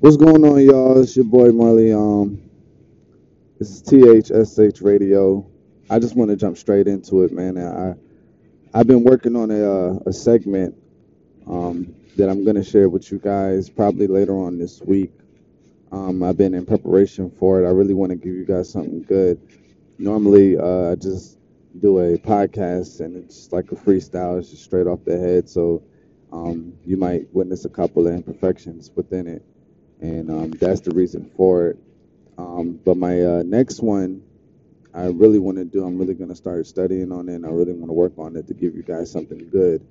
What's going on, y'all? It's your boy Marley. Um, this is THSH Radio. I just want to jump straight into it, man. I I've been working on a uh, a segment um, that I'm gonna share with you guys probably later on this week. Um, I've been in preparation for it. I really want to give you guys something good. Normally, uh, I just do a podcast and it's like a freestyle. It's just straight off the head. So um, you might witness a couple of imperfections within it, and um, that's the reason for it. Um, but my uh, next one, I really want to do. I'm really going to start studying on it. and I really want to work on it to give you guys something good.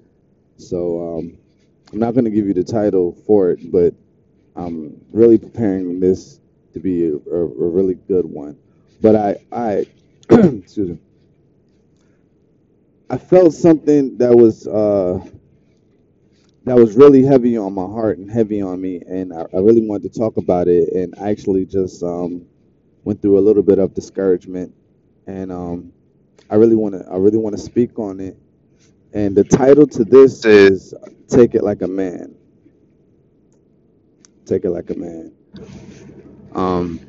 So um, I'm not going to give you the title for it, but I'm really preparing this to be a, a, a really good one. But I, I, excuse me, I felt something that was uh, that was really heavy on my heart and heavy on me, and I, I really wanted to talk about it. And I actually just um, went through a little bit of discouragement, and um, I really want to, I really want to speak on it. And the title to this is "Take It Like a Man." Take it like a man. Um,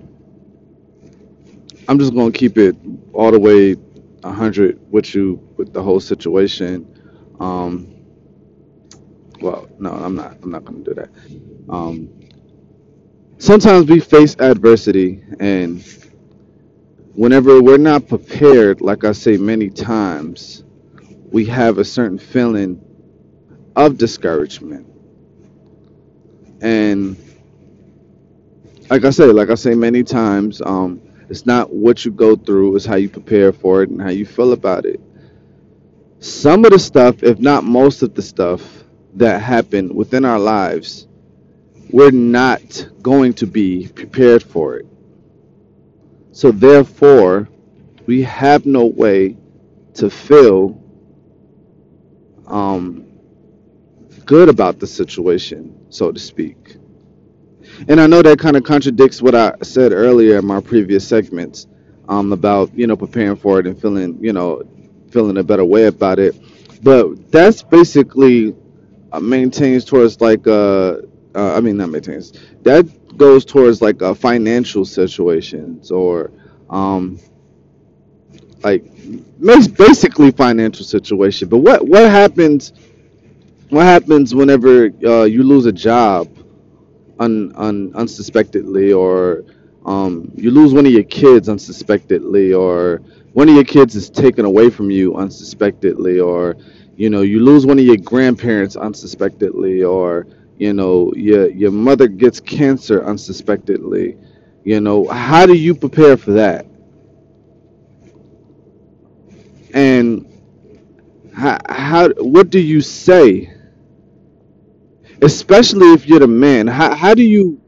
I'm just gonna keep it all the way 100 with you with the whole situation. Um, well, no, I'm not. I'm not gonna do that. Um, sometimes we face adversity, and whenever we're not prepared, like I say many times, we have a certain feeling of discouragement. And like I say, like I say many times, um, it's not what you go through, it's how you prepare for it and how you feel about it. Some of the stuff, if not most of the stuff that happen within our lives, we're not going to be prepared for it. So therefore, we have no way to feel um, good about the situation, so to speak. And I know that kind of contradicts what I said earlier in my previous segments um, about you know preparing for it and feeling you know feeling a better way about it. But that's basically uh, maintains towards like uh, uh I mean not maintains that goes towards like uh, financial situations or um like basically financial situation. But what what happens what happens whenever uh, you lose a job un, un unsuspectedly or um, you lose one of your kids unsuspectedly or one of your kids is taken away from you unsuspectedly or you know you lose one of your grandparents unsuspectedly or you know your your mother gets cancer unsuspectedly you know how do you prepare for that and how, how what do you say especially if you're the man. How how do you?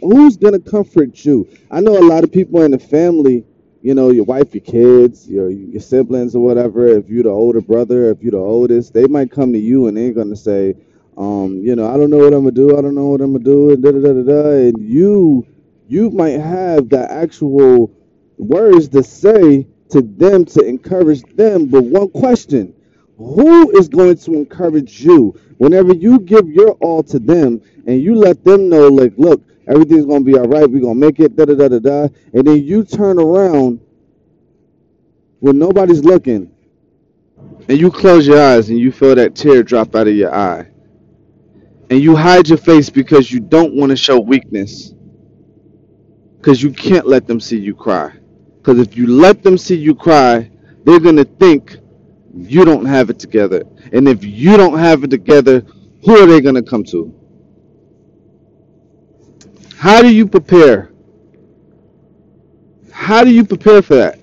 Who's gonna comfort you? I know a lot of people in the family. You know, your wife, your kids, your your siblings, or whatever. If you're the older brother, if you're the oldest, they might come to you and they're gonna say, um, you know, I don't know what I'm gonna do. I don't know what I'm gonna do, and da da da da da. And you, you might have the actual words to say to them to encourage them. But one question: Who is going to encourage you? Whenever you give your all to them and you let them know, like, look, everything's gonna be all right, we're gonna make it, da da da da da, and then you turn around when nobody's looking and you close your eyes and you feel that tear drop out of your eye and you hide your face because you don't want to show weakness because you can't let them see you cry because if you let them see you cry they're to think you don't have it together. And if you don't have it together, who are they going to come to? How do you prepare? How do you prepare for that?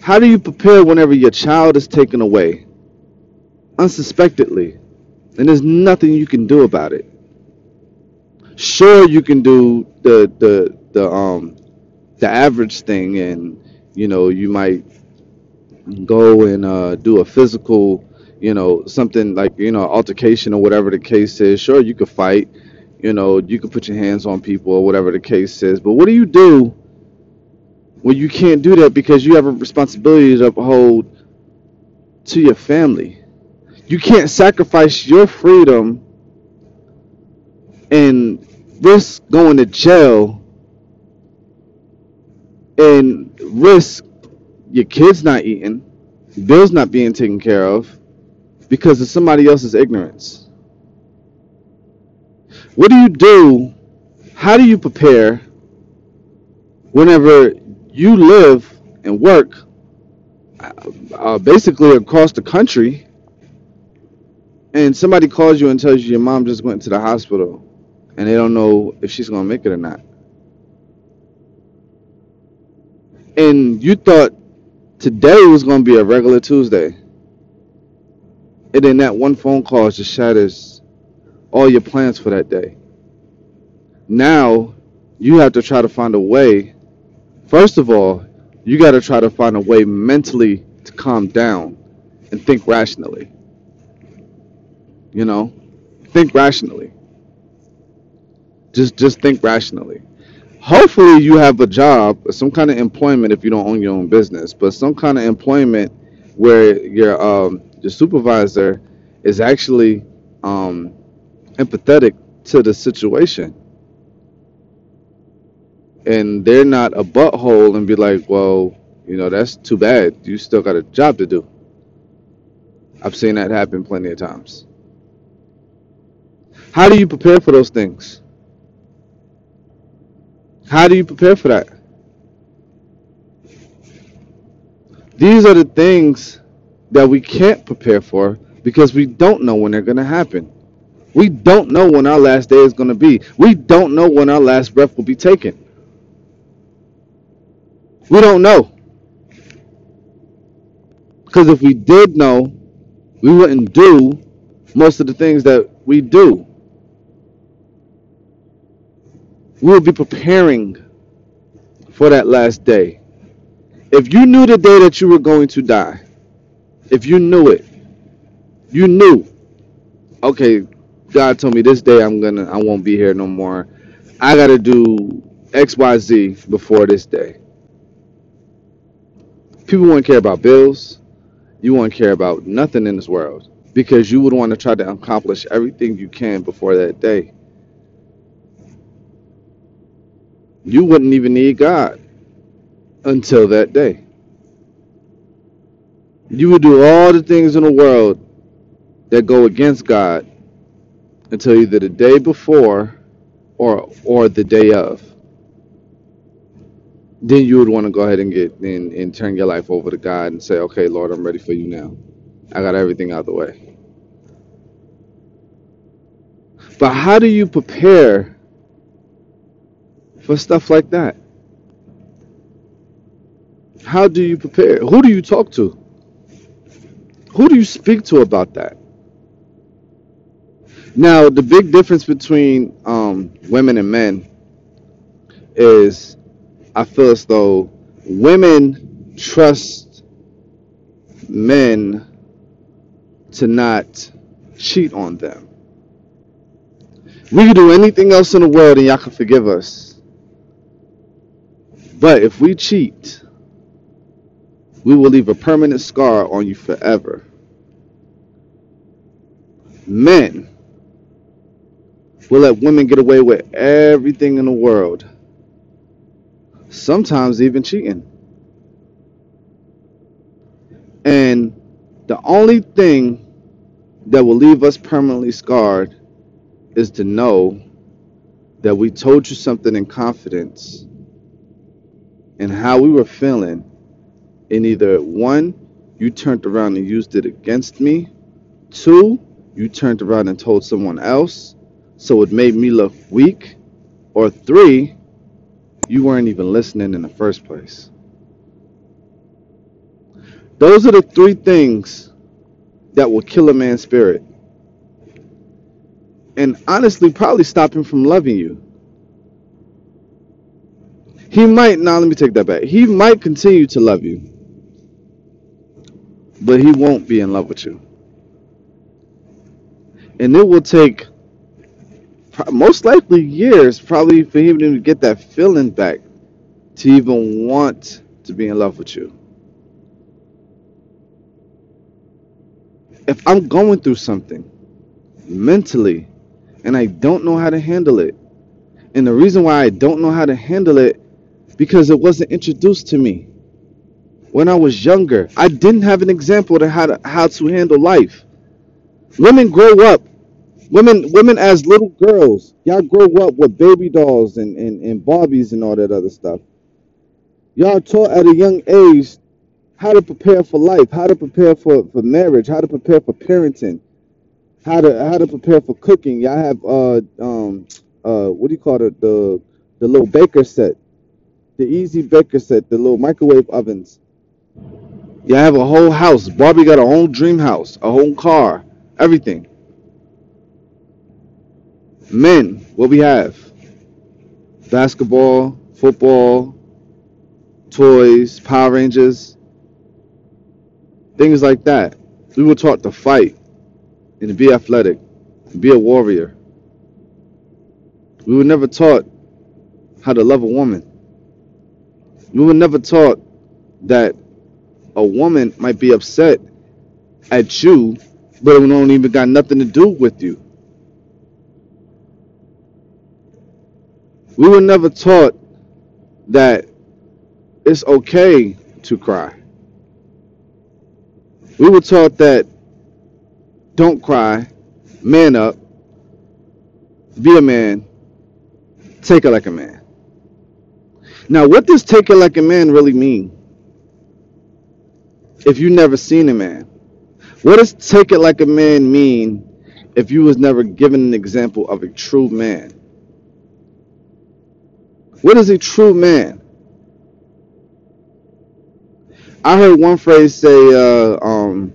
How do you prepare whenever your child is taken away unsuspectedly and there's nothing you can do about it? Sure, you can do the the the um the average thing and you know, you might go and uh, do a physical, you know, something like, you know, altercation or whatever the case is. Sure, you could fight, you know, you could put your hands on people or whatever the case is. But what do you do when you can't do that because you have a responsibility to uphold to your family? You can't sacrifice your freedom and risk going to jail and risk your kids not eating, bills not being taken care of because of somebody else's ignorance. What do you do? How do you prepare whenever you live and work uh, uh, basically across the country and somebody calls you and tells you your mom just went to the hospital and they don't know if she's going to make it or not? And you thought today was going to be a regular Tuesday. And then that one phone call just shatters all your plans for that day. Now you have to try to find a way. First of all, you got to try to find a way mentally to calm down and think rationally. You know, think rationally. Just just think rationally. Hopefully you have a job, some kind of employment if you don't own your own business, but some kind of employment where your um your supervisor is actually um empathetic to the situation and they're not a butthole and be like, well, you know, that's too bad. You still got a job to do. I've seen that happen plenty of times. How do you prepare for those things? How do you prepare for that? These are the things that we can't prepare for because we don't know when they're going to happen. We don't know when our last day is going to be. We don't know when our last breath will be taken. We don't know. Because if we did know, we wouldn't do most of the things that we do. We would be preparing for that last day. If you knew the day that you were going to die, if you knew it, you knew, okay, God told me this day I'm gonna I won't be here no more. I gotta do XYZ before this day. People wouldn't care about bills. You wouldn't care about nothing in this world because you would want to try to accomplish everything you can before that day. You wouldn't even need God until that day. You would do all the things in the world that go against God until either the day before or or the day of. Then you would want to go ahead and get and, and turn your life over to God and say, Okay, Lord, I'm ready for you now. I got everything out of the way. But how do you prepare for stuff like that? How do you prepare? Who do you talk to? Who do you speak to about that? Now, the big difference between um, women and men is I feel as though women trust men to not cheat on them. We can do anything else in the world and y'all can forgive us. But if we cheat, we will leave a permanent scar on you forever. Men will let women get away with everything in the world, sometimes even cheating. And the only thing that will leave us permanently scarred is to know that we told you something in confidence and how we were feeling. And either one, you turned around and used it against me, two, you turned around and told someone else, so it made me look weak, or three, you weren't even listening in the first place. Those are the three things that will kill a man's spirit. And honestly, probably stop him from loving you. He might, now let me take that back. He might continue to love you, but he won't be in love with you. And it will take most likely years, probably for him to get that feeling back to even want to be in love with you. If I'm going through something mentally, and I don't know how to handle it. And the reason why I don't know how to handle it because it wasn't introduced to me when I was younger. I didn't have an example to how to how to handle life. Women grow up. Women women as little girls, y'all grow up with baby dolls and, and, and Barbies and all that other stuff. Y'all taught at a young age how to prepare for life, how to prepare for, for marriage, how to prepare for parenting, how to how to prepare for cooking. Y'all have uh um uh what do you call it the the little baker set, the easy baker set, the little microwave ovens. Y'all have a whole house. Barbie got a whole dream house, a whole car, everything. Men, what we have? Basketball, football, toys, Power Rangers, things like that. We were taught to fight and to be athletic, to be a warrior. We were never taught how to love a woman. We were never taught that a woman might be upset at you, but it don't even got nothing to do with you. We were never taught that it's okay to cry. We were taught that don't cry, man up, be a man, take it like a man. Now, what does take it like a man really mean? If you never seen a man, what does take it like a man mean if you was never given an example of a true man? What is a true man? I heard one phrase say, uh, um,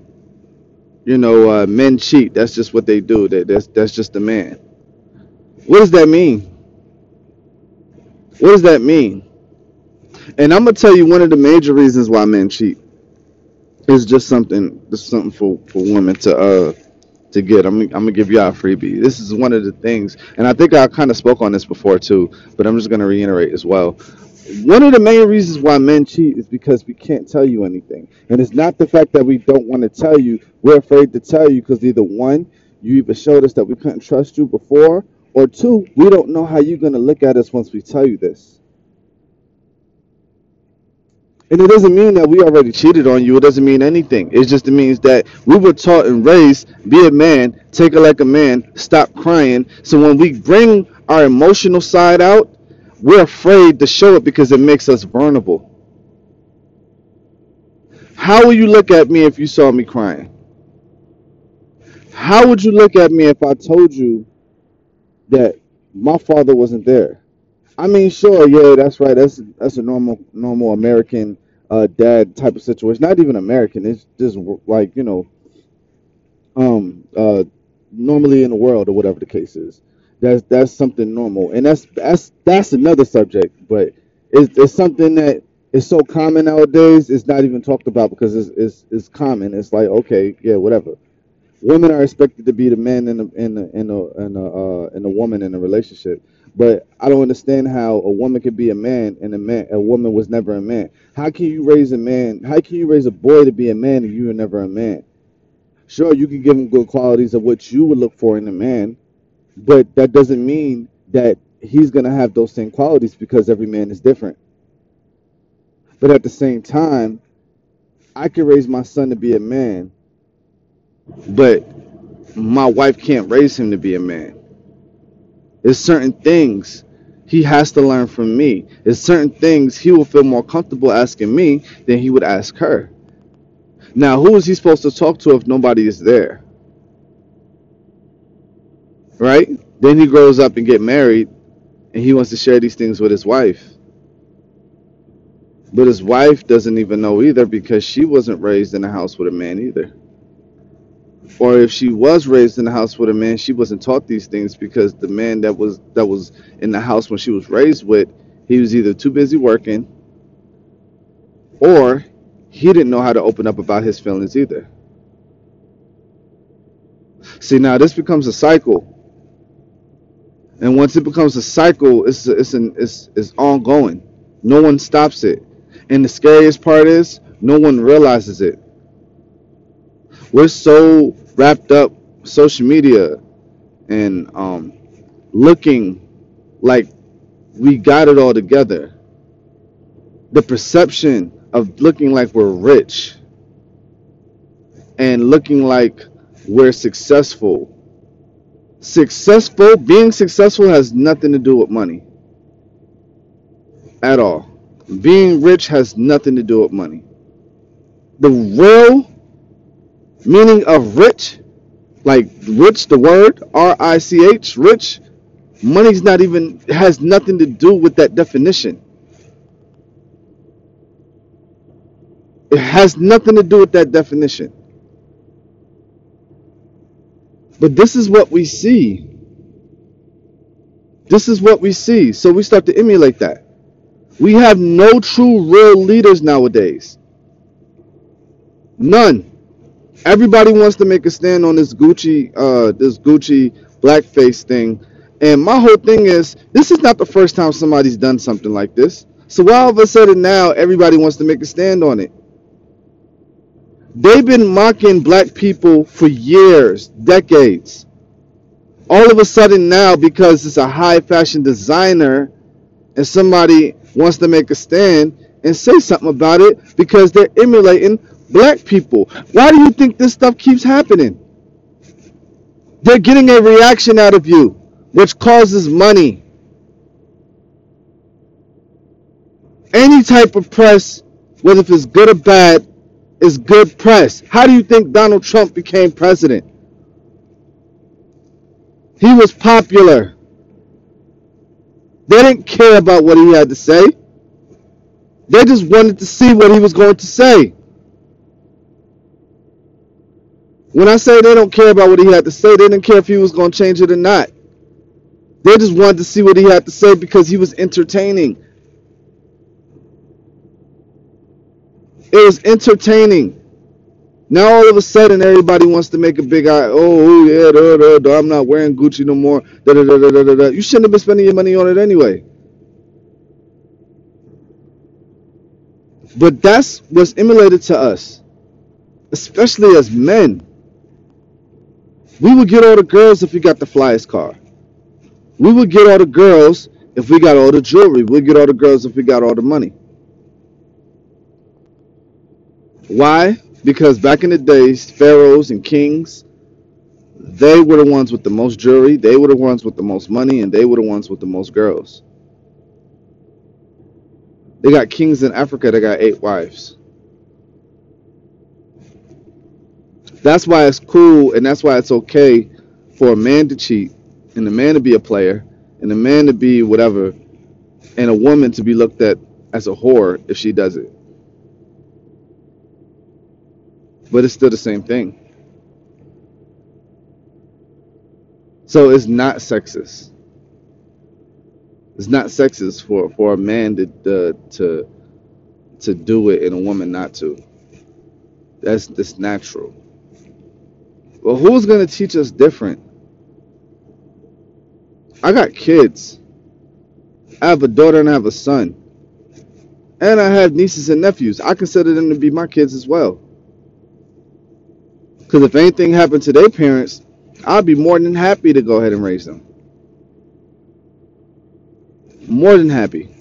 you know, uh, men cheat. That's just what they do. That that's that's just a man. What does that mean? What does that mean? And I'm gonna tell you one of the major reasons why men cheat is just something, just something for for women to uh to get. I'm I'm gonna give y'all a freebie. This is one of the things, and I think I kind of spoke on this before too, but I'm just gonna reiterate as well. One of the main reasons why men cheat is because we can't tell you anything. And it's not the fact that we don't want to tell you. We're afraid to tell you because either one, you either showed us that we couldn't trust you before, or two, we don't know how you're to look at us once we tell you this. And it doesn't mean that we already cheated on you. It doesn't mean anything. It just means that we were taught and raised, be a man, take it like a man, stop crying. So when we bring our emotional side out, we're afraid to show it because it makes us vulnerable. How would you look at me if you saw me crying? How would you look at me if I told you that my father wasn't there? I mean, sure, yeah, that's right. That's that's a normal normal American uh, dad type of situation. Not even American. It's just like you know, um, uh, normally in the world or whatever the case is. That's that's something normal, and that's that's that's another subject. But it's, it's something that is so common nowadays. It's not even talked about because it's it's, it's common. It's like okay, yeah, whatever. Women are expected to be the man in the in a in a in a, uh, in a woman in a relationship. But I don't understand how a woman could be a man and a man a woman was never a man. How can you raise a man? How can you raise a boy to be a man and you were never a man? Sure, you can give him good qualities of what you would look for in a man, but that doesn't mean that he's gonna have those same qualities because every man is different. But at the same time, I can raise my son to be a man, but my wife can't raise him to be a man. There's certain things he has to learn from me. There's certain things he will feel more comfortable asking me than he would ask her. Now, who is he supposed to talk to if nobody is there? Right? Then he grows up and get married and he wants to share these things with his wife. But his wife doesn't even know either because she wasn't raised in a house with a man either. Or if she was raised in a house with a man, she wasn't taught these things because the man that was that was in the house when she was raised with, he was either too busy working or he didn't know how to open up about his feelings either. See, now this becomes a cycle. And once it becomes a cycle, it's it's an it's, it's ongoing. No one stops it. And the scariest part is no one realizes it. We're so wrapped up social media and um, looking like we got it all together. The perception of looking like we're rich and looking like we're successful. Successful, being successful has nothing to do with money at all. Being rich has nothing to do with money. The real meaning of rich, like rich, the word R I C H, rich, money's not even has nothing to do with that definition. It has nothing to do with that definition. But this is what we see. This is what we see. So we start to emulate that. We have no true real leaders nowadays. None. Everybody wants to make a stand on this Gucci, uh, this Gucci blackface thing. And my whole thing is, this is not the first time somebody's done something like this. So why all of a sudden now everybody wants to make a stand on it? They've been mocking black people for years, decades. All of a sudden now, because it's a high fashion designer and somebody wants to make a stand and say something about it because they're emulating black people. Why do you think this stuff keeps happening? They're getting a reaction out of you, which causes money. Any type of press, whether it's good or bad, is good press. How do you think Donald Trump became president? He was popular. They didn't care about what he had to say. They just wanted to see what he was going to say. When I say they don't care about what he had to say, they didn't care if he was going to change it or not. They just wanted to see what he had to say because he was entertaining. It was entertaining. Now all of a sudden everybody wants to make a big eye. Oh yeah, da, da, da, I'm not wearing Gucci no more. Da, da, da, da, da, da. You shouldn't have been spending your money on it anyway. But that's what's emulated to us, especially as men. We would get all the girls if we got the flyest car. We would get all the girls if we got all the jewelry. We'd get all the girls if we got all the money. Why? Because back in the days, pharaohs and kings, they were the ones with the most jewelry, they were the ones with the most money, and they were the ones with the most girls. They got kings in Africa that got eight wives. That's why it's cool and that's why it's okay for a man to cheat and a man to be a player and a man to be whatever and a woman to be looked at as a whore if she does it. But it's still the same thing. So it's not sexist. It's not sexist for, for a man to to to do it and a woman not to. That's that's natural. Well, who's gonna teach us different? I got kids. I have a daughter and I have a son. And I have nieces and nephews. I consider them to be my kids as well. Because if anything happened to their parents, I'd be more than happy to go ahead and raise them. More than happy.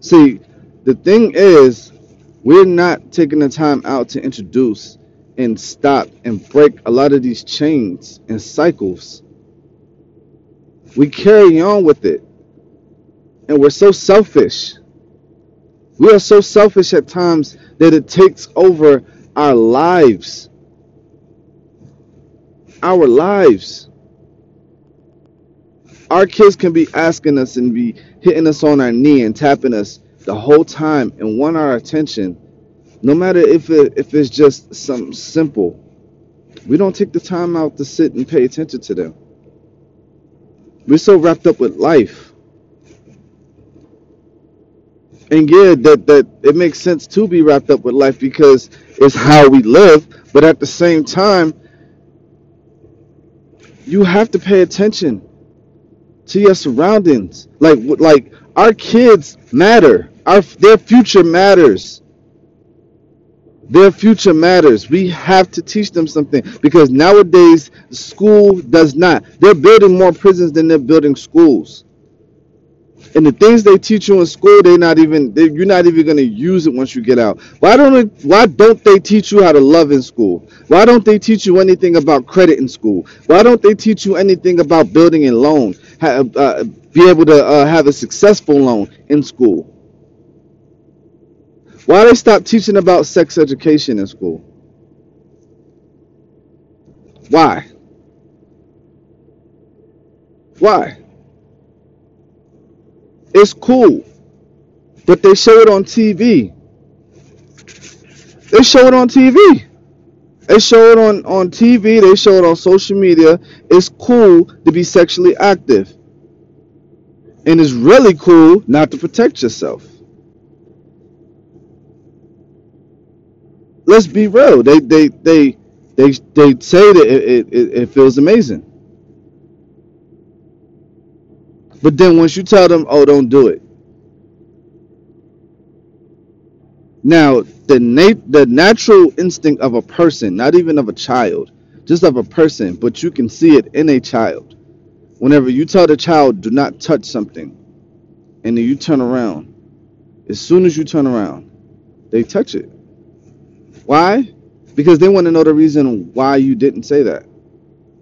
See, the thing is, we're not taking the time out to introduce and stop and break a lot of these chains and cycles. We carry on with it. And we're so selfish. We are so selfish at times that it takes over our lives. Our lives. Our kids can be asking us and be hitting us on our knee and tapping us the whole time and want our attention, no matter if it, if it's just something simple. We don't take the time out to sit and pay attention to them. We're so wrapped up with life. And yeah, that that it makes sense to be wrapped up with life because it's how we live, but at the same time, you have to pay attention to your surroundings. Like like our kids matter. Our their future matters. Their future matters. We have to teach them something because nowadays school does not. They're building more prisons than they're building schools. And the things they teach you in school, they're not even they, you're not even gonna use it once you get out. Why don't why don't they teach you how to love in school? Why don't they teach you anything about credit in school? Why don't they teach you anything about building a loan? Have, uh, be able to uh, have a successful loan in school? Why they stop teaching about sex education in school? Why? Why? It's cool, but they show it on TV. They show it on TV. They show it on, on TV. They show it on social media. It's cool to be sexually active. And it's really cool not to protect yourself. Let's be real. They they they they they say that it, it, it feels amazing. But then once you tell them, oh, don't do it. Now, the nat- the natural instinct of a person, not even of a child, just of a person, but you can see it in a child. Whenever you tell the child, do not touch something, and then you turn around, as soon as you turn around, they touch it. Why? Because they want to know the reason why you didn't say that.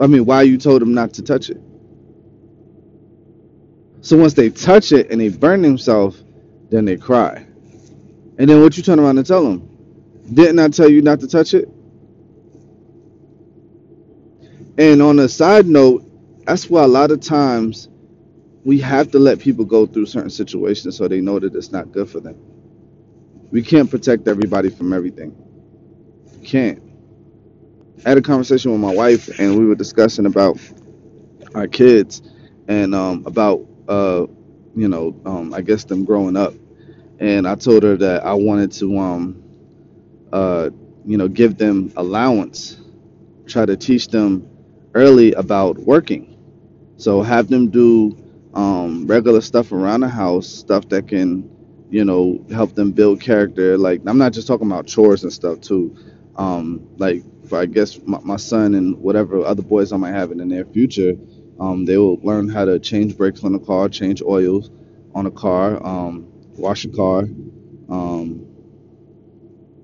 I mean, why you told them not to touch it. So once they touch it and they burn themselves, then they cry. And then what you turn around and tell them? Didn't I tell you not to touch it? And on a side note, that's why a lot of times we have to let people go through certain situations so they know that it's not good for them. We can't protect everybody from everything. Can't. I had a conversation with my wife and we were discussing about our kids and um, about uh, you know, um, I guess them growing up. And I told her that I wanted to um, uh, you know, give them allowance, try to teach them early about working. So have them do um, regular stuff around the house, stuff that can, you know, help them build character. Like I'm not just talking about chores and stuff too. Um, like for I guess my, my son and whatever other boys I might have in the near future, um, they will learn how to change brakes on a car, change oils on a car, um, wash a car, um,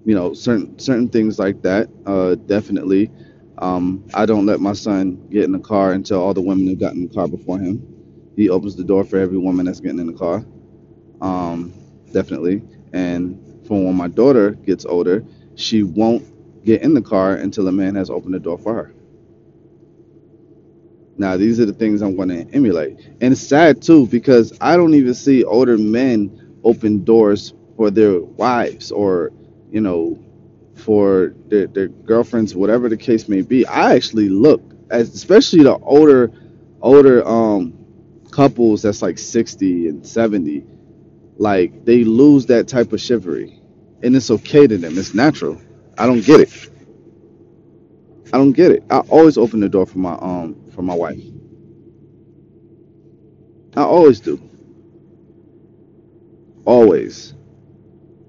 you know, certain certain things like that. Uh, definitely. Um, I don't let my son get in the car until all the women have gotten in the car before him. He opens the door for every woman that's getting in the car. Um, definitely. And for when my daughter gets older, she won't get in the car until a man has opened the door for her. Now, these are the things I'm going to emulate. And it's sad too because I don't even see older men open doors for their wives or, you know, for their, their girlfriends, whatever the case may be. I actually look, especially the older, older um couples that's like 60 and 70, like they lose that type of chivalry, and it's okay to them. It's natural. I don't get it. I don't get it. I always open the door for my um for my wife. I always do. Always.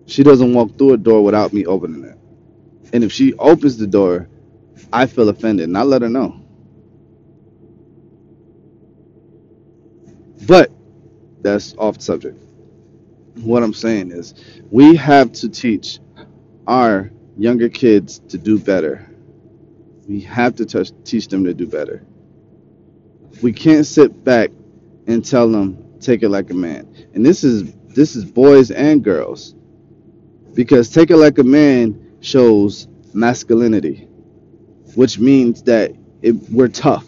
She doesn't walk through a door without me opening it. And if she opens the door, I feel offended and I let her know. But that's off subject. What I'm saying is we have to teach our younger kids to do better. We have to touch, teach them to do better. We can't sit back and tell them take it like a man. And this is this is boys and girls. Because take it like a man shows masculinity, which means that it, we're tough.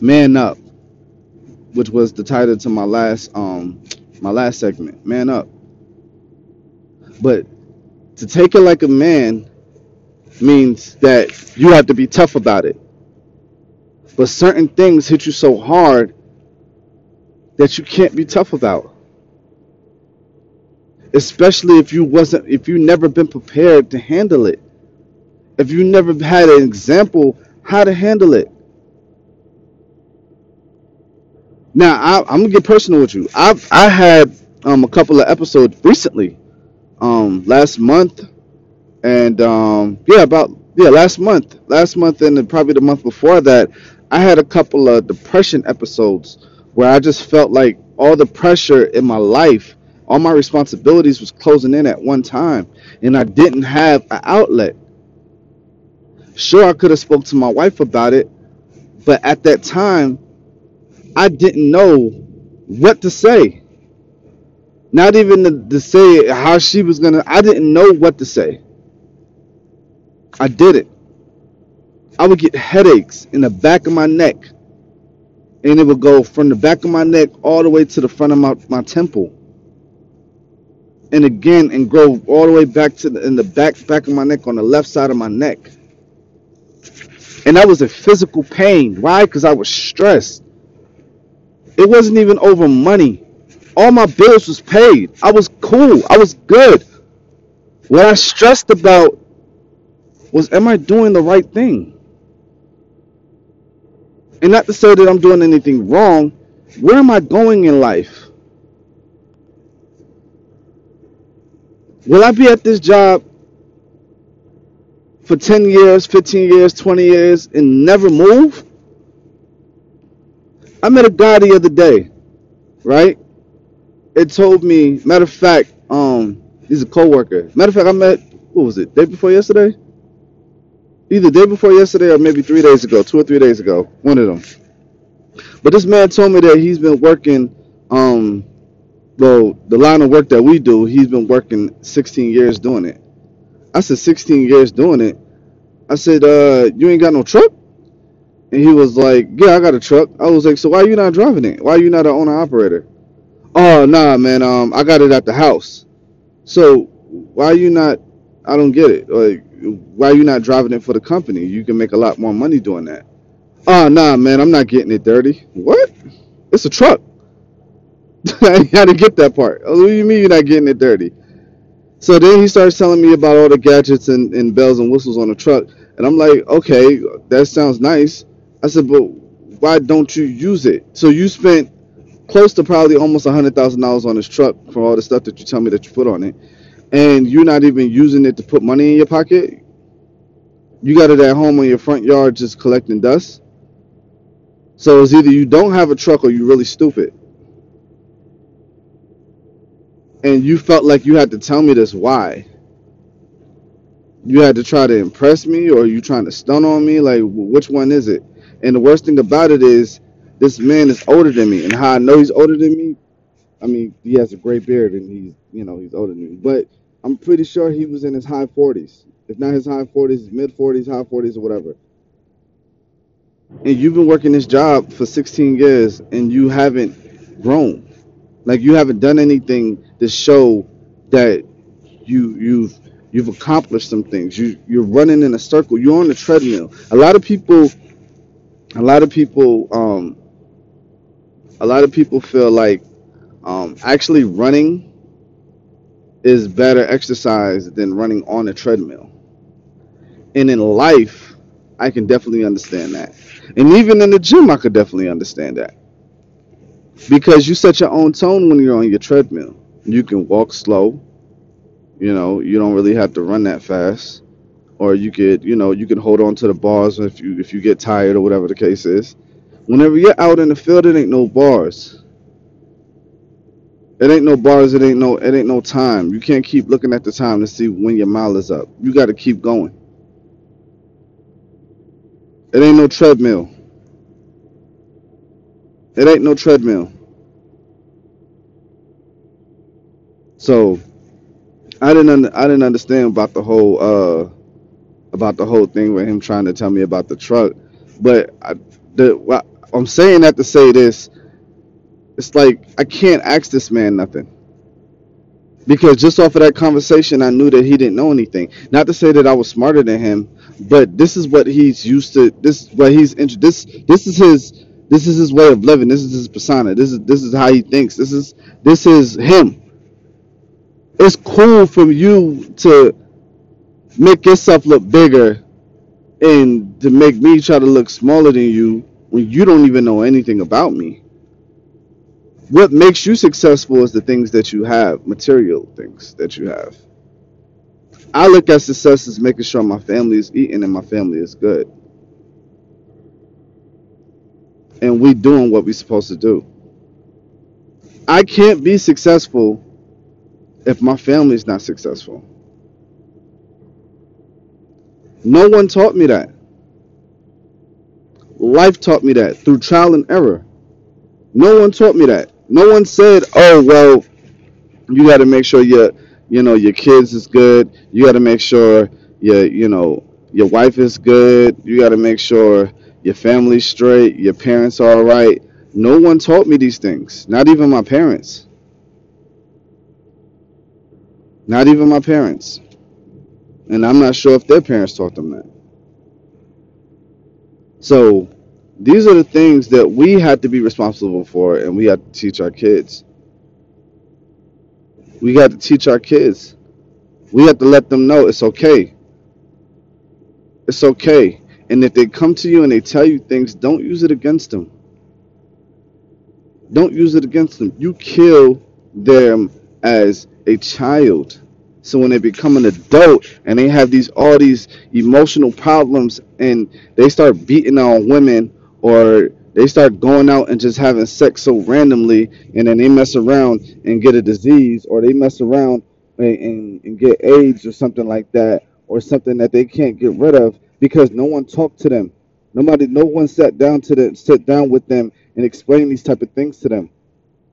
Man up, which was the title to my last um my last segment. Man up. But to take it like a man means that you have to be tough about it. But certain things hit you so hard that you can't be tough about. Especially if you wasn't if you never been prepared to handle it. If you never had an example how to handle it. Now I, I'm gonna get personal with you. I've I had um a couple of episodes recently, um last month and um, yeah, about yeah, last month, last month, and probably the month before that, I had a couple of depression episodes where I just felt like all the pressure in my life, all my responsibilities was closing in at one time, and I didn't have an outlet. Sure, I could have spoke to my wife about it, but at that time, I didn't know what to say. Not even to, to say how she was gonna. I didn't know what to say. I did it. I would get headaches in the back of my neck, and it would go from the back of my neck all the way to the front of my, my temple, and again, and grow all the way back to the in the back back of my neck on the left side of my neck. And that was a physical pain. Why? Because I was stressed. It wasn't even over money. All my bills was paid. I was cool. I was good. What I stressed about was, am I doing the right thing? And not to say that I'm doing anything wrong. Where am I going in life? Will I be at this job for 10 years, 15 years, 20 years and never move? I met a guy the other day, right? It told me, matter of fact, um, he's a coworker. Matter of fact, I met what was it, day before yesterday? Either day before yesterday or maybe three days ago, two or three days ago, one of them. But this man told me that he's been working, um, well, the line of work that we do, he's been working 16 years doing it. I said, 16 years doing it. I said, uh, you ain't got no truck? And he was like, yeah, I got a truck. I was like, so why you not driving it? Why you not an owner operator? Oh, nah, man, um, I got it at the house. So why you not? I don't get it. Like, why you not driving it for the company? You can make a lot more money doing that. Oh, nah, man, I'm not getting it dirty. What? It's a truck. I to get that part. Oh, what do you mean you're not getting it dirty? So then he starts telling me about all the gadgets and, and bells and whistles on the truck. And I'm like, okay, that sounds nice. I said, but why don't you use it? So you spent close to probably almost a hundred thousand dollars on this truck for all the stuff that you tell me that you put on it, and you're not even using it to put money in your pocket. You got it at home on your front yard just collecting dust. So it's either you don't have a truck or you're really stupid. And you felt like you had to tell me this why. You had to try to impress me or you trying to stun on me? Like, which one is it? And the worst thing about it is, this man is older than me. And how I know he's older than me, I mean, he has a gray beard and he's, you know, he's older than me. But I'm pretty sure he was in his high 40s. If not his high 40s, mid 40s, high 40s, or whatever. And you've been working this job for 16 years and you haven't grown. Like you haven't done anything to show that you you've you've accomplished some things. You you're running in a circle. You're on the treadmill. A lot of people a lot of people um a lot of people feel like um actually running is better exercise than running on a treadmill. And in life, I can definitely understand that. And even in the gym, I could definitely understand that. Because you set your own tone when you're on your treadmill. You can walk slow, you know, you don't really have to run that fast. Or you could, you know, you can hold on to the bars if you if you get tired or whatever the case is. Whenever you're out in the field, it ain't no bars. It ain't no bars, it ain't no it ain't no time. You can't keep looking at the time to see when your mile is up. You gotta keep going. It ain't no treadmill. It ain't no treadmill. So I didn't I didn't understand about the whole uh about the whole thing with him trying to tell me about the truck. But I, the I'm saying that to say this, it's like I can't ask this man nothing because just off of that conversation, I knew that he didn't know anything. Not to say that I was smarter than him, but this is what he's used to. This is what he's int- this this is his this is his way of living. This is his persona. This is this is how he thinks. This is this is him. It's cool for you to make yourself look bigger and to make me try to look smaller than you when you don't even know anything about me. What makes you successful is the things that you have, material things that you have. I look at success as making sure my family is eating and my family is good, and we doing what we supposed to do. I can't be successful if my family is not successful. No one taught me that. Life taught me that through trial and error. No one taught me that. No one said, "Oh, well, you got to make sure your, you know, your kids is good. You got to make sure your, you know, your wife is good. You got to make sure your family's straight. Your parents are all right." No one taught me these things. Not even my parents. Not even my parents. And I'm not sure if their parents taught them that. So these are the things that we have to be responsible for and we have to teach our kids. We got to teach our kids. We have to let them know it's okay. It's okay. And if they come to you and they tell you things, don't use it against them. Don't use it against them. You kill them as a child. So when they become an adult and they have these all these emotional problems and they start beating on women or they start going out and just having sex so randomly and then they mess around and get a disease or they mess around and, and, and get AIDS or something like that or something that they can't get rid of because no one talked to them. Nobody no one sat down to them sit down with them and explain these type of things to them.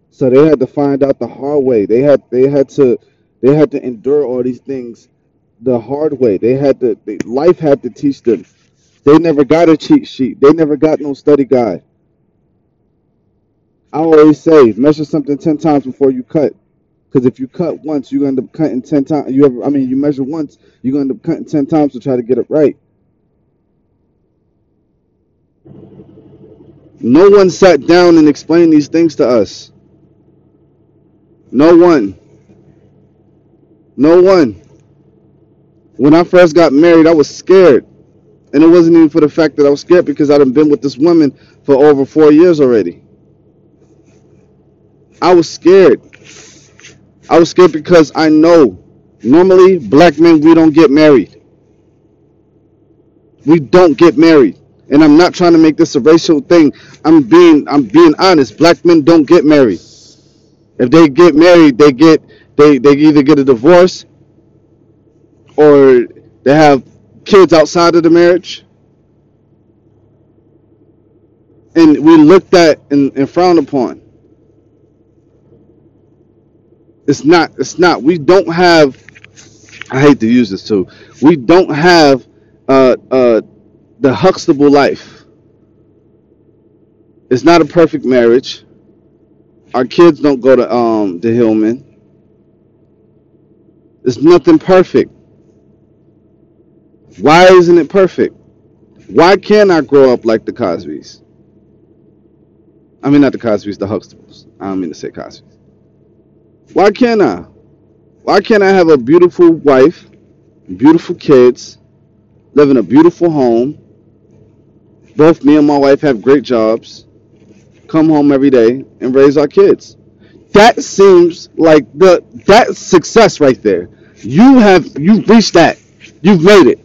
So they had to find out the hard way. They had they had to they had to endure all these things the hard way. They had to they, life had to teach them. They never got a cheat sheet. They never got no study guide. I always say measure something ten times before you cut. Because if you cut once, you end up cutting ten times. You ever, I mean, you measure once, gonna end up cutting ten times to try to get it right. No one sat down and explained these things to us. No one. No one. When I first got married, I was scared. And it wasn't even for the fact that I was scared because I'd been with this woman for over four years already. I was scared. I was scared because I know normally black men we don't get married. We don't get married. And I'm not trying to make this a racial thing. I'm being I'm being honest. Black men don't get married. If they get married, they get they they either get a divorce or they have kids outside of the marriage. And we looked at and, and frowned upon. It's not it's not. We don't have I hate to use this too. We don't have uh uh the Huxtable life. It's not a perfect marriage. Our kids don't go to um the Hillman. It's nothing perfect. Why isn't it perfect? Why can't I grow up like the Cosbys? I mean, not the Cosbys, the Huxtables. I don't mean to say Cosbys. Why can't I? Why can't I have a beautiful wife, beautiful kids, live in a beautiful home? Both me and my wife have great jobs, come home every day, and raise our kids. That seems like the that's success right there. You have you've reached that. You've made it.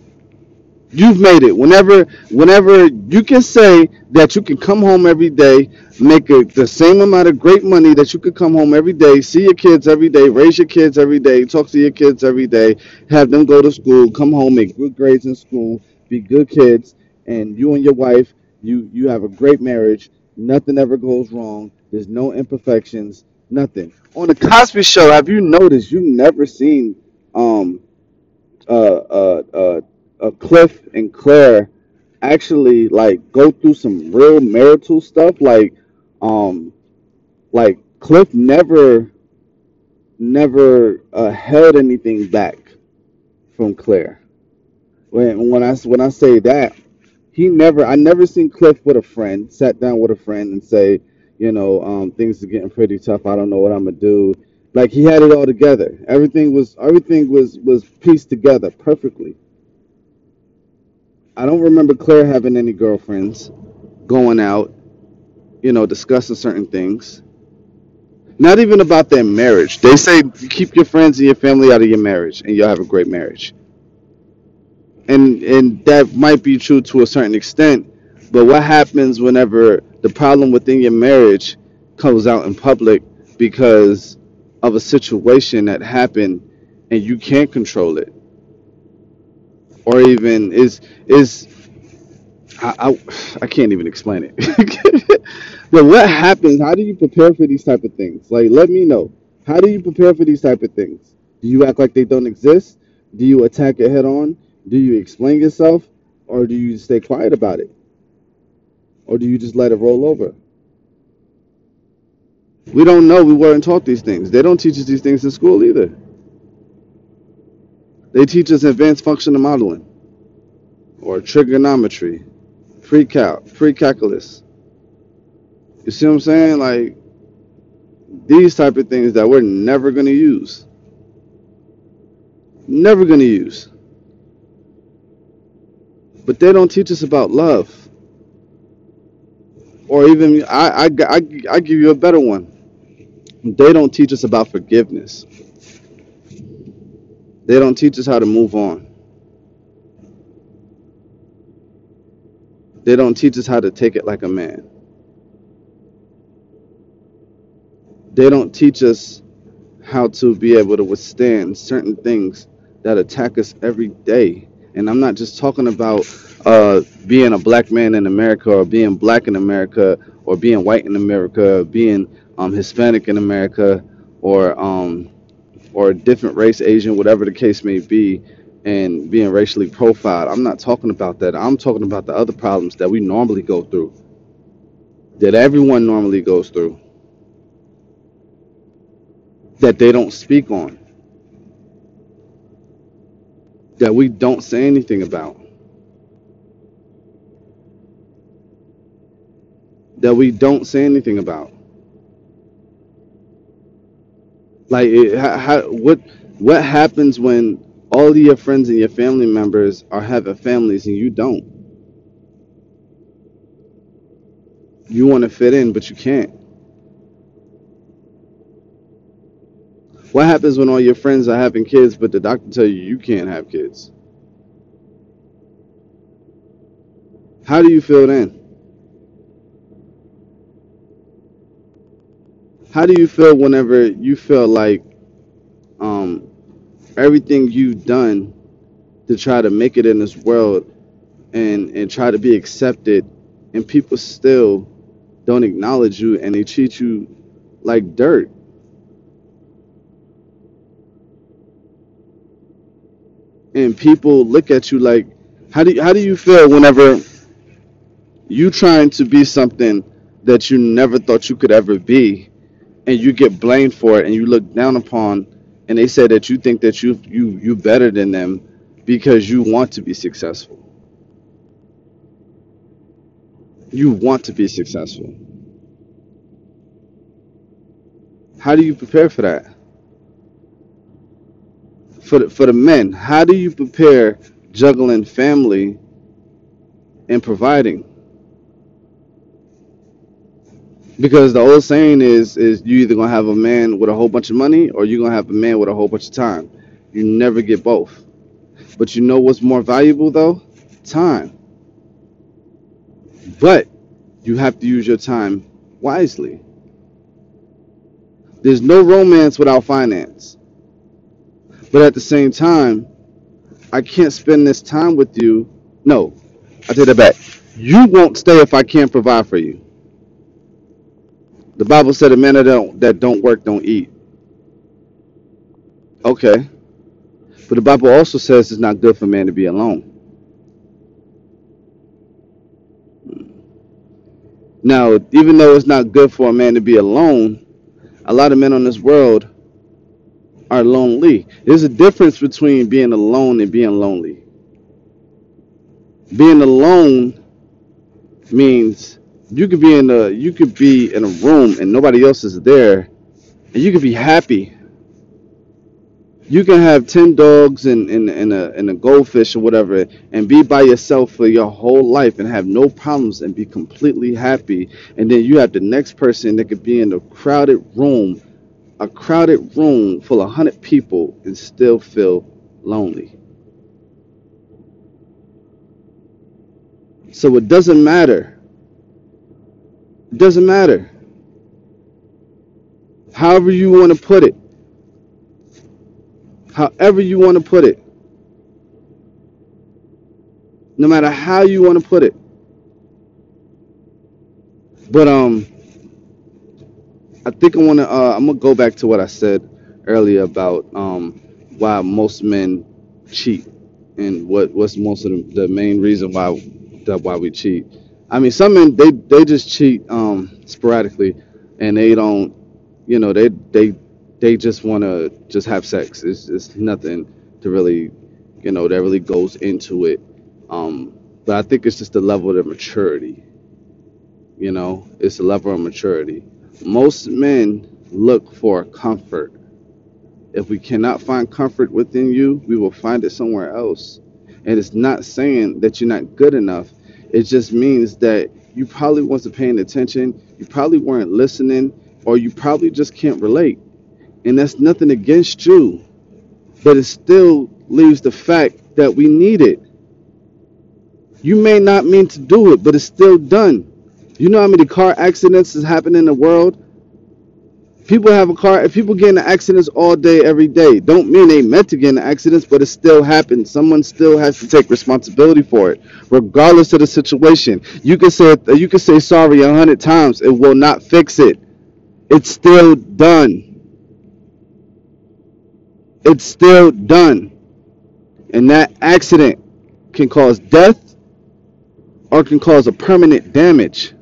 You've made it. Whenever, whenever you can say that you can come home every day, make a, the same amount of great money that you could come home every day, see your kids every day, raise your kids every day, talk to your kids every day, have them go to school, come home, make good grades in school, be good kids, and you and your wife, you you have a great marriage. Nothing ever goes wrong. There's no imperfections. Nothing. On the Cosby Show, have you noticed? You've never seen um uh uh uh uh, Cliff and Clair actually like go through some real marital stuff. Like, um, like Cliff never, never uh, held anything back from Clair. When when I when I say that, he never, I never seen Cliff with a friend, sat down with a friend and say, you know, um, things are getting pretty tough. I don't know what I'm gonna do. Like he had it all together. Everything was everything was was pieced together perfectly I don't remember Clair having any girlfriends, going out, you know, discussing certain things. Not even about their marriage. They say keep your friends and your family out of your marriage, and you'll have a great marriage. and and that might be true to a certain extent but what happens whenever the problem within your marriage comes out in public because of a situation that happened and you can't control it. Or even is is I, I, I can't even explain it. But what happens how do you prepare for these type of things? Like let me know. How do you prepare for these type of things? Do you act like they don't exist? Do you attack it head on? Do you explain yourself? Or do you stay quiet about it? Or do you just let it roll over? We don't know. We weren't taught these things. They don't teach us these things in school either. They teach us advanced functional modeling or trigonometry, pre-cal, pre-calculus. You see what I'm saying? Like these type of things that we're never going to use. Never going to use. But they don't teach us about love. Or even, I, I, I, I give you a better one. They don't teach us about forgiveness. They don't teach us how to move on. They don't teach us how to take it like a man. They don't teach us how to be able to withstand certain things that attack us every day. And I'm not just talking about uh, being a black man in America or being black in America or being white in America or being um, Hispanic in America or um, or a different race, Asian, whatever the case may be, and being racially profiled. I'm not talking about that. I'm talking about the other problems that we normally go through, that everyone normally goes through, that they don't speak on, that we don't say anything about, that we don't say anything about. Like, it, how, what what happens when all of your friends and your family members are having families and you don't? You want to fit in, but you can't. What happens when all your friends are having kids, but the doctor tell you you can't have kids? How do you feel then? How do you feel whenever you feel like um, everything you've done to try to make it in this world and and try to be accepted, and people still don't acknowledge you and they treat you like dirt? And people look at you like, how do you, how do you feel whenever you trying to be something that you never thought you could ever be? and you get blamed for it and you look down upon and they say that you think that you you you better than them because you want to be successful you want to be successful how do you prepare for that for the, for the men how do you prepare juggling family and providing Because the old saying is is you either gonna have a man with a whole bunch of money or you're gonna have a man with a whole bunch of time. You never get both. But you know what's more valuable though? Time. But you have to use your time wisely. There's no romance without finance. But at the same time, I can't spend this time with you. No, I take that back. You won't stay if I can't provide for you. The Bible said a man that don't that don't work don't eat. Okay. But the Bible also says it's not good for a man to be alone. Now, even though it's not good for a man to be alone, a lot of men on this world are lonely. There's a difference between being alone and being lonely. Being alone means you could be in a you could be in a room and nobody else is there and you could be happy you can have 10 dogs and, and, and, a, and a goldfish or whatever and be by yourself for your whole life and have no problems and be completely happy and then you have the next person that could be in a crowded room a crowded room full of 100 people and still feel lonely So it doesn't matter. It doesn't matter. However you want to put it. However you want to put it. No matter how you want to put it. But um I think I want to uh I'm to go back to what I said earlier about um why most men cheat and what what's most of the, the main reason why that why we cheat. I mean, some men they they just cheat um sporadically and they don't you know they they they just want to just have sex. It's, it's nothing to really you know that really goes into it. Um but i think it's just the level of maturity you know? It's a level of maturity most men look for comfort if we cannot find comfort within you we will find it somewhere else and it's not saying that you're not good enough it just means that you probably wasn't paying attention you probably weren't listening or you probably just can't relate and that's nothing against you, but it still leaves the fact that we need it. You may not mean to do it, but it's still done. You know how many car accidents has happened in the world? People have a car, if people get in accidents all day, every day, don't mean they meant to get in accidents, but it still happens. Someone still has to take responsibility for it, regardless of the situation. You can say you can say sorry a hundred times, it will not fix it. It's still done. It's still done. And that accident can cause death or can cause a permanent damage.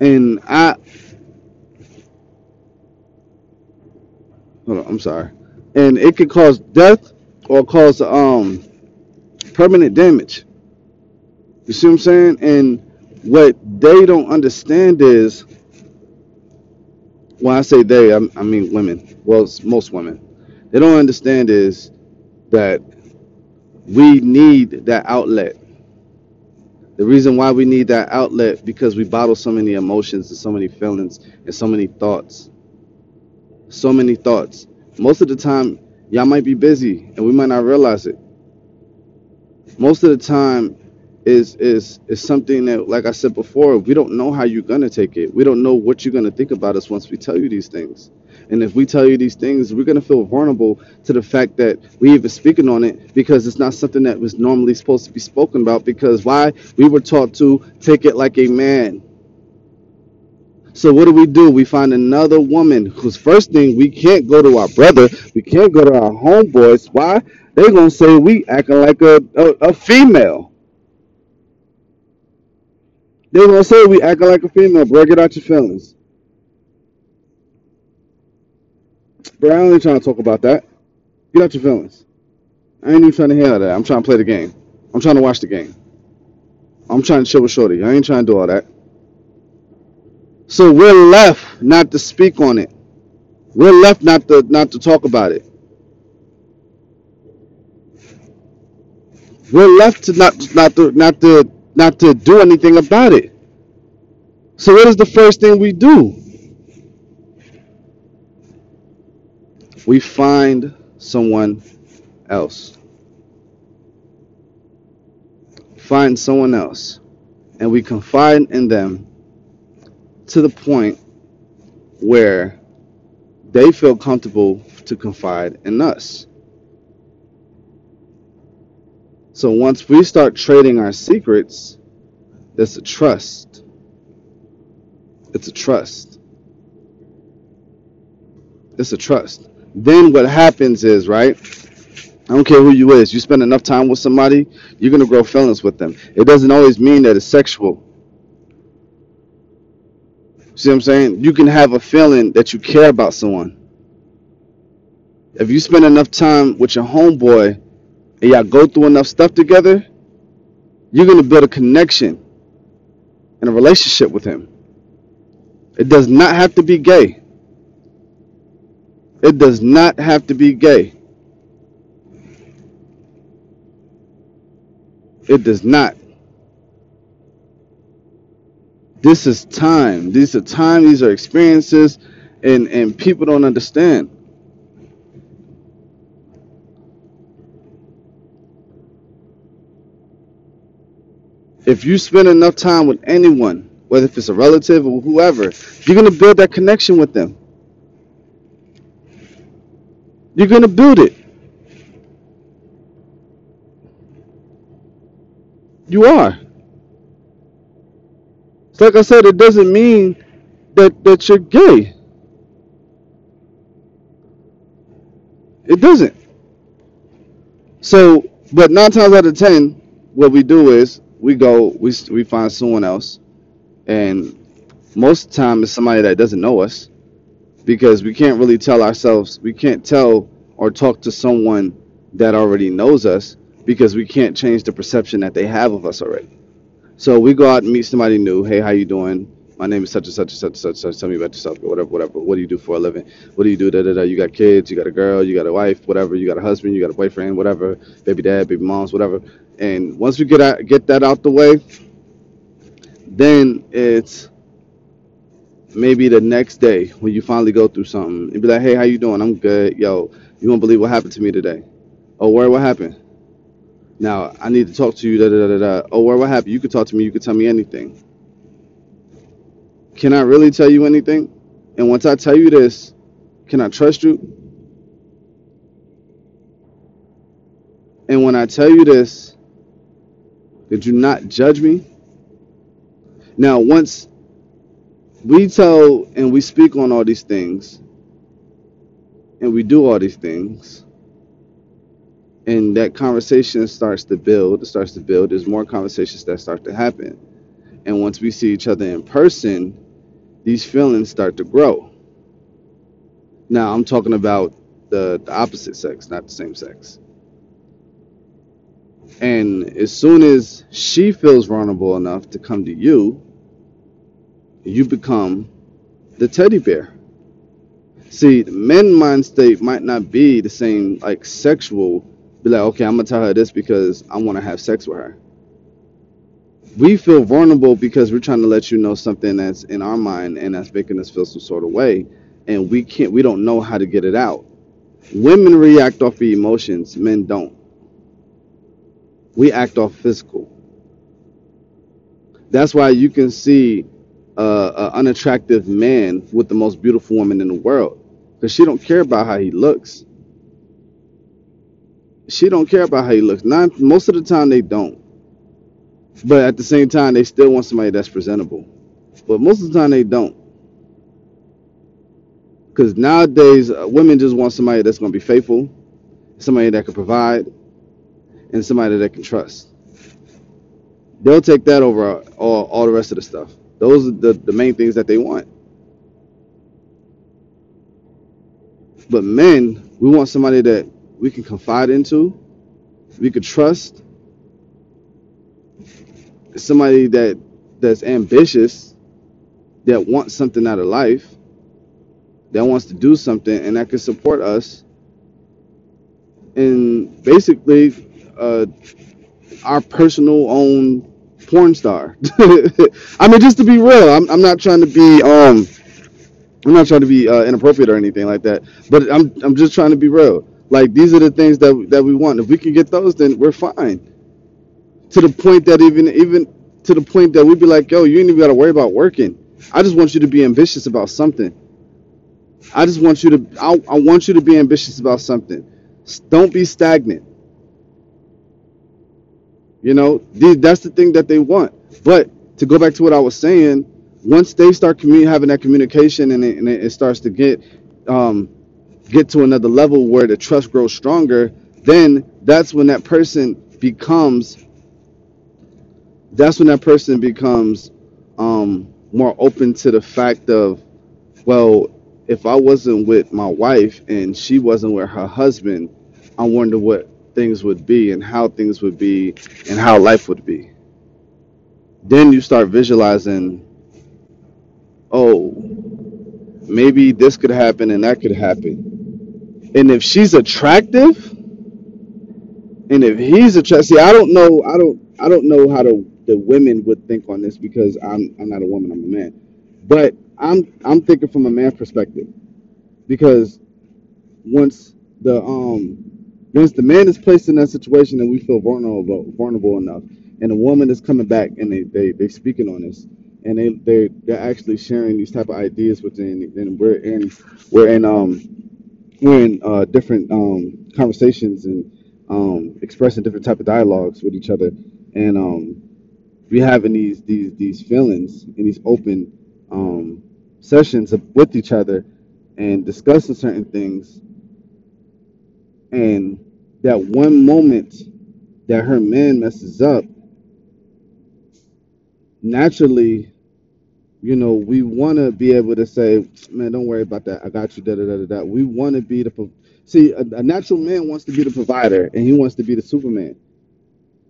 And I hold on, I'm sorry. And it could cause death or cause um permanent damage. You see what I'm saying? And what they don't understand is when I say they, I, I mean women. Well, it's most women. They don't understand is that we need that outlet. The reason why we need that outlet because we bottle so many emotions and so many feelings and so many thoughts. So many thoughts. Most of the time, y'all might be busy and we might not realize it. Most of the time is is is something that like I said before, we don't know how you're gonna take it. We don't know what you're gonna think about us once we tell you these things. And if we tell you these things, we're gonna feel vulnerable to the fact that we even speaking on it because it's not something that was normally supposed to be spoken about. Because why? We were taught to take it like a man. So what do we do? We find another woman whose first thing we can't go to our brother, we can't go to our homeboys. Why? They're gonna say we acting like a, a, a female. They're gonna say we acting like a female, bro. Get out your feelings. Bro, I ain't trying to talk about that. Get out your feelings. I ain't even trying to hear that. I'm trying to play the game. I'm trying to watch the game. I'm trying to chill with Shorty. I ain't trying to do all that. So we're left not to speak on it. We're left not to not to talk about it. We're left to not not to not to not to do anything about it. So what is the first thing we do? We find someone else. Find someone else. And we confide in them to the point where they feel comfortable to confide in us. So once we start trading our secrets, there's a trust. It's a trust. It's a trust. Then what happens is, right? I don't care who you is. You spend enough time with somebody, you're gonna grow feelings with them. It doesn't always mean that it's sexual. See what I'm saying? You can have a feeling that you care about someone. If you spend enough time with your homeboy and y'all go through enough stuff together, you're gonna build a connection and a relationship with him. It does not have to be gay. It does not have to be gay. It does not. This is time. These are time. These are experiences, and and people don't understand. If you spend enough time with anyone, whether if it's a relative or whoever, you're gonna build that connection with them. You're gonna build it. You are. It's like I said. It doesn't mean that that you're gay. It doesn't. So, but nine times out of ten, what we do is we go, we we find someone else, and most of the time it's somebody that doesn't know us because we can't really tell ourselves, we can't tell or talk to someone that already knows us because we can't change the perception that they have of us already. So we go out and meet somebody new. Hey, how you doing? My name is such and such and such and such. such. Tell me about yourself. Whatever, whatever. What do you do for a living? What do you do? Da, da, da. You got kids? You got a girl? You got a wife? Whatever. You got a husband? You got a boyfriend? Whatever. Baby dad, baby moms, whatever. And once we get out, get that out the way, then it's maybe the next day when you finally go through something and be like, hey, how you doing? I'm good. Yo, you won't believe what happened to me today. Oh, where? What happened? Now I need to talk to you. Da, da, da, da. da. Oh, where? What happened? You could talk to me. You could tell me anything. Can I really tell you anything? And once I tell you this, can I trust you? And when I tell you this, did you not judge me? Now, once we tell and we speak on all these things and we do all these things, and that conversation starts to build, it starts to build, there's more conversations that start to happen. And once we see each other in person, these feelings start to grow. Now, I'm talking about the, the opposite sex, not the same sex. And as soon as she feels vulnerable enough to come to you, you become the teddy bear. See, the men mind state might not be the same, like sexual. Be like, okay, I'm gonna tell her this because I want to have sex with her. We feel vulnerable because we're trying to let you know something that's in our mind and that's making us feel some sort of way, and we can't, we don't know how to get it out. Women react off the emotions, men don't. We act off physical. That's why you can see uh, an unattractive man with the most beautiful woman in the world because she don't care about how he looks. She don't care about how he looks. Not most of the time they don't, but at the same time they still want somebody that's presentable. But most of the time they don't because nowadays uh, women just want somebody that's going to be faithful, somebody that can provide, and somebody that can trust. They'll take that over all, all the rest of the stuff. Those are the, the main things that they want. But men, we want somebody that we can confide into, we could trust, somebody that that's ambitious, that wants something out of life, that wants to do something, and that can support us. And basically, uh, our personal own porn star. I mean, just to be real, I'm, I'm not trying to be um I'm not trying to be uh, inappropriate or anything like that, but I'm I'm just trying to be real. Like these are the things that that we want. If we can get those, then we're fine. To the point that even even to the point that we'd be like, yo, you ain't even got to worry about working. I just want you to be ambitious about something. I just want you to I, I want you to be ambitious about something. Don't be stagnant. You know, that's the thing that they want. But to go back to what I was saying, once they start having that communication and it, and it starts to get um, get to another level where the trust grows stronger, then that's when that person becomes that's when that person becomes um, more open to the fact of, well, if I wasn't with my wife and she wasn't with her husband, I wonder what things would be and how things would be and how life would be. Then you start visualizing, oh, maybe this could happen and that could happen. And if she's attractive, and if he's attractive, see, I don't know, I don't, I don't know how to the women would think on this because I'm I'm not a woman, I'm a man. But I'm I'm thinking from a man perspective because once the um once the man is placed in that situation and we feel vulnerable vulnerable enough. And the woman is coming back and they they they speaking on this. And they they they're actually sharing these type of ideas within and we're in we're in um we're in uh different um conversations and um expressing different type of dialogues with each other. And um we having these these these feelings and these open um sessions with each other and discussing certain things and that one moment that her man messes up, naturally, you know, we want to be able to say, man, don't worry about that. I got you. Da da da da. da." We want to be the pro- see a, a natural man wants to be the provider and he wants to be the Superman.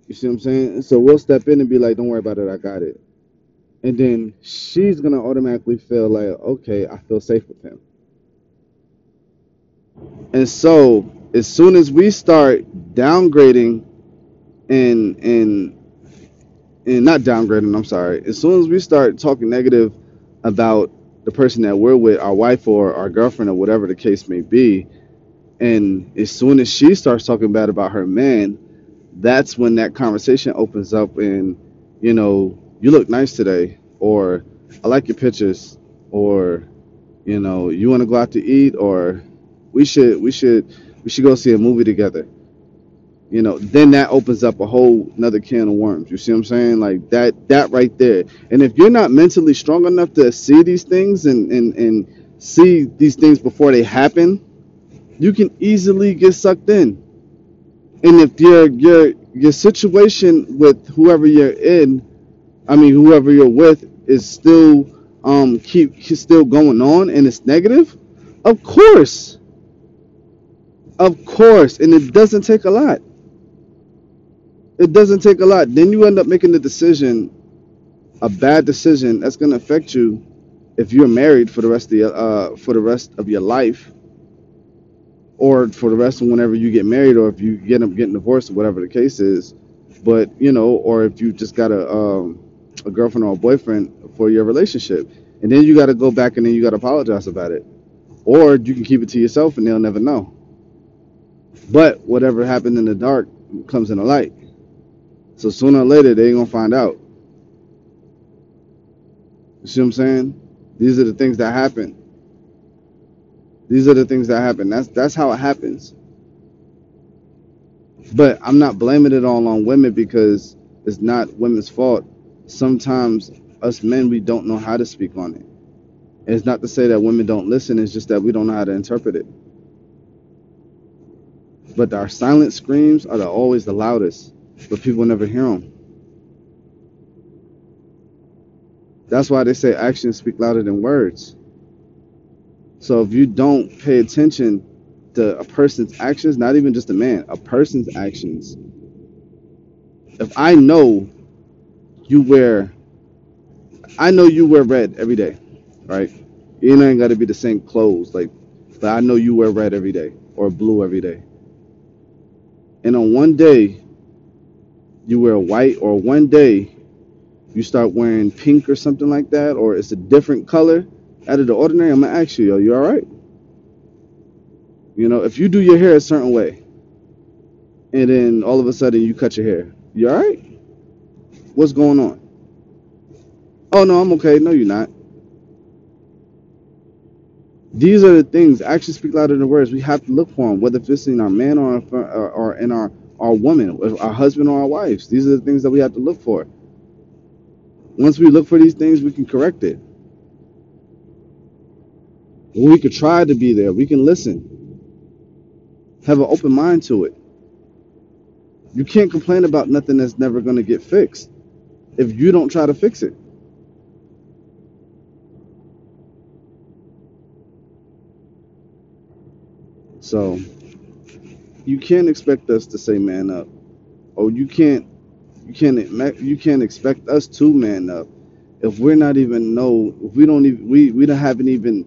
You see what I'm saying? So we'll step in and be like, don't worry about it. I got it. And then she's gonna automatically feel like, okay, I feel safe with him. And so as soon as we start downgrading and and and not downgrading, I'm sorry. As soon as we start talking negative about the person that we're with, our wife or our girlfriend or whatever the case may be, and as soon as she starts talking bad about her man, that's when that conversation opens up and you know, you look nice today or I like your pictures or you know, you want to go out to eat or we should we should we should go see a movie together you know, then that opens up a whole another can of worms. You see what I'm saying? Like that that right there. And if you're not mentally strong enough to see these things and and and see these things before they happen, you can easily get sucked in. And if your your your situation with whoever you're in, I mean whoever you're with is still um keep still going on and it's negative, of course. Of course. And it doesn't take a lot. It doesn't take a lot. Then you end up making the decision a bad decision that's going to affect you if you're married for the rest of your uh for the rest of your life or for the rest of whenever you get married or if you get up getting divorced or whatever the case is but you know or if you just got a um a girlfriend or a boyfriend for your relationship and then you got to go back and then you got to apologize about it or you can keep it to yourself and they'll never know but whatever happened in the dark comes in the light so sooner or later they're gonna find out you see what i'm saying these are the things that happen These are the things that happen. That's that's how it happens. But I'm not blaming it all on women because it's not women's fault. Sometimes us men we don't know how to speak on it. And it's not to say that women don't listen. It's just that we don't know how to interpret it. But our silent screams are the, always the loudest, but people never hear them. That's why they say actions speak louder than words. So if you don't pay attention to a person's actions, not even just a man, a person's actions. If I know you wear, I know you wear red every day, right? You ain't got to be the same clothes, like, but I know you wear red every day or blue every day. And on one day you wear white, or one day you start wearing pink or something like that, or it's a different color out of the ordinary. I'm gonna ask you, yo, you all right? You know, if you do your hair a certain way, and then all of a sudden you cut your hair, you all right? What's going on? Oh no, I'm okay. No, you're not. These are the things. Actions speak louder than words. We have to look for them, whether it's in our man or, or, uh, or in our our woman, our husband or our wives. These are the things that we have to look for. Once we look for these things, we can correct it. We could try to be there. We can listen. Have an open mind to it. You can't complain about nothing that's never going to get fixed if you don't try to fix it. So you can't expect us to say man up, or you can't you can't you can't expect us to man up if we're not even know if we don't even we we don't haven't even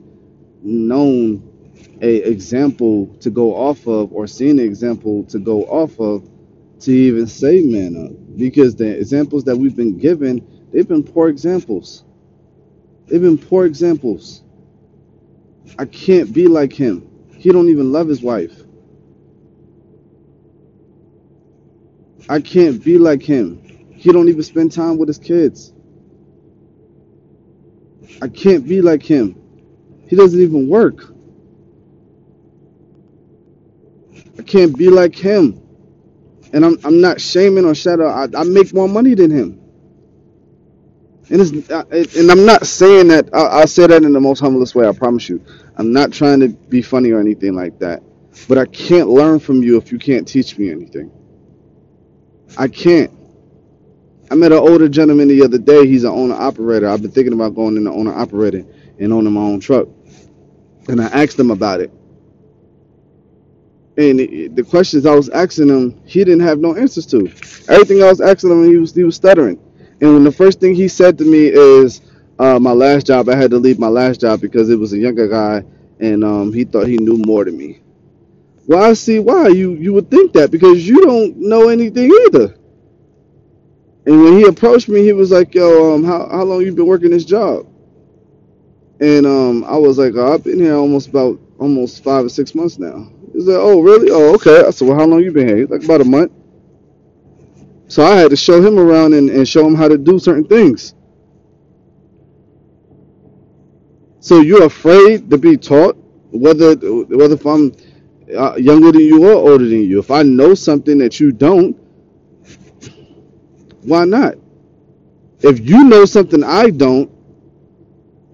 known a example to go off of or seen an example to go off of to even say man up because the examples that we've been given, they've been poor examples. They've been poor examples. I can't be like him. He don't even love his wife. I can't be like him. He don't even spend time with his kids. I can't be like him. He doesn't even work. I can't be like him. And I'm I'm not shaming or shadow. I, I make more money than him. And it's uh, and I'm not saying that. I, I say that in the most humblest way. I promise you. I'm not trying to be funny or anything like that. But I can't learn from you if you can't teach me anything. I can't. I met an older gentleman the other day. He's an owner operator. I've been thinking about going into owner operating and owning my own truck. And I asked him about it. And the questions I was asking him, he didn't have no answers to. Everything I was asking him, he was he was stuttering. And when the first thing he said to me is, uh, "My last job, I had to leave my last job because it was a younger guy, and um, he thought he knew more than me." Well, I see why you you would think that because you don't know anything either. And when he approached me, he was like, "Yo, um, how how long you been working this job?" And um, I was like, oh, "I've been here almost about almost five or six months now." He's like, "Oh, really? Oh, okay." I said, "Well, how long you been here?" He's like, "About a month." So I had to show him around and, and show him how to do certain things. So you're afraid to be taught, whether whether if I'm uh, younger than you or older than you. If I know something that you don't, why not? If you know something I don't,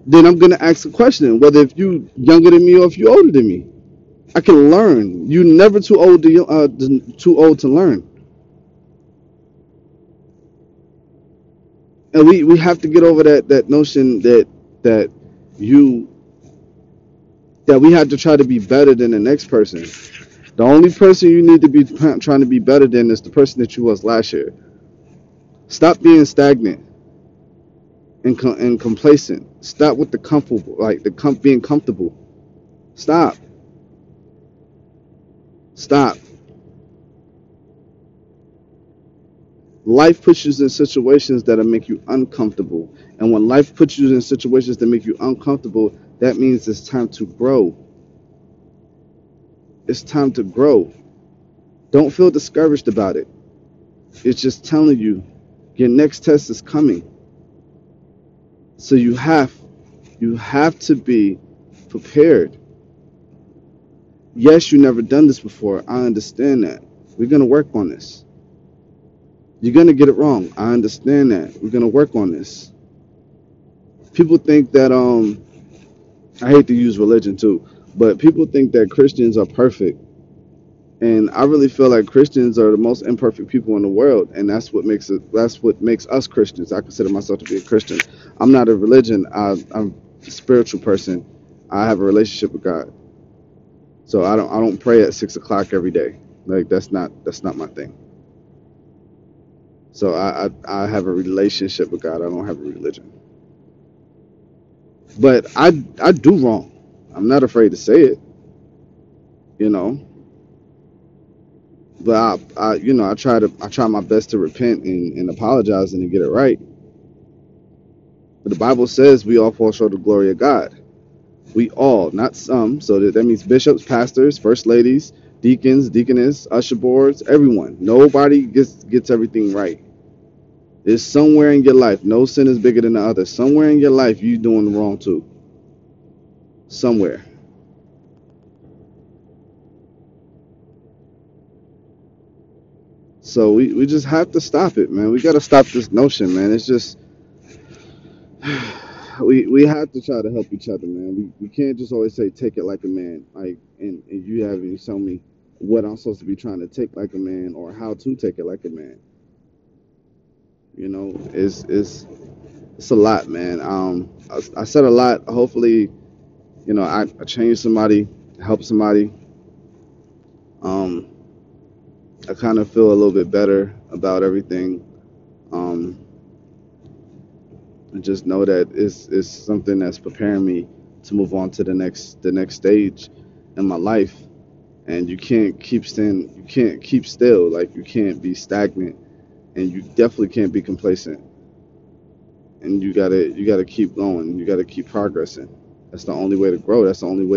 then I'm gonna ask a question, whether if you younger than me or if you older than me. I can learn. You never too old to uh, too old to learn. And we, we have to get over that that notion that that you that we have to try to be better than the next person. The only person you need to be trying to be better than is the person that you was last year. Stop being stagnant and com- and complacent. Stop with the comfortable, like the com- being comfortable. Stop. Stop. Life you in situations that'll make you uncomfortable. And when life puts you in situations that make you uncomfortable, that means it's time to grow. It's time to grow. Don't feel discouraged about it. It's just telling you your next test is coming. So you have you have to be prepared. Yes, you've never done this before. I understand that. We're gonna work on this. You're gonna get it wrong. I understand that. We're gonna work on this. People think that um I hate to use religion too, but people think that Christians are perfect. And I really feel like Christians are the most imperfect people in the world, and that's what makes it. That's what makes us Christians. I consider myself to be a Christian. I'm not a religion. I, I'm a spiritual person. I have a relationship with God. So I don't. I don't pray at six o'clock every day. Like that's not. That's not my thing. So I, I, I have a relationship with God. I don't have a religion. But I, I do wrong. I'm not afraid to say it. You know. But I, I, you know, I try to. I try my best to repent and, and apologize and to get it right. But the Bible says we all fall short of the glory of God. We all, not some. So that, that means bishops, pastors, first ladies, deacons, deaconess, usher boards, everyone. Nobody gets gets everything right. There's somewhere in your life, no sin is bigger than the other. Somewhere in your life, you doing wrong too. Somewhere. So we, we just have to stop it, man. We got to stop this notion, man. It's just we we have to try to help each other, man. We, we can't just always say take it like a man, like and, and you haven't shown me what I'm supposed to be trying to take like a man or how to take it like a man. You know, it's it's it's a lot, man. Um, I, I said a lot. Hopefully, you know, I, I changed somebody, helped somebody. Um, I kind of feel a little bit better about everything. Um, and just know that it's it's something that's preparing me to move on to the next the next stage in my life and you can't keep stand you can't keep still like you can't be stagnant and you definitely can't be complacent. And you gotta you gotta keep going. You gotta keep progressing. That's the only way to grow. That's the only way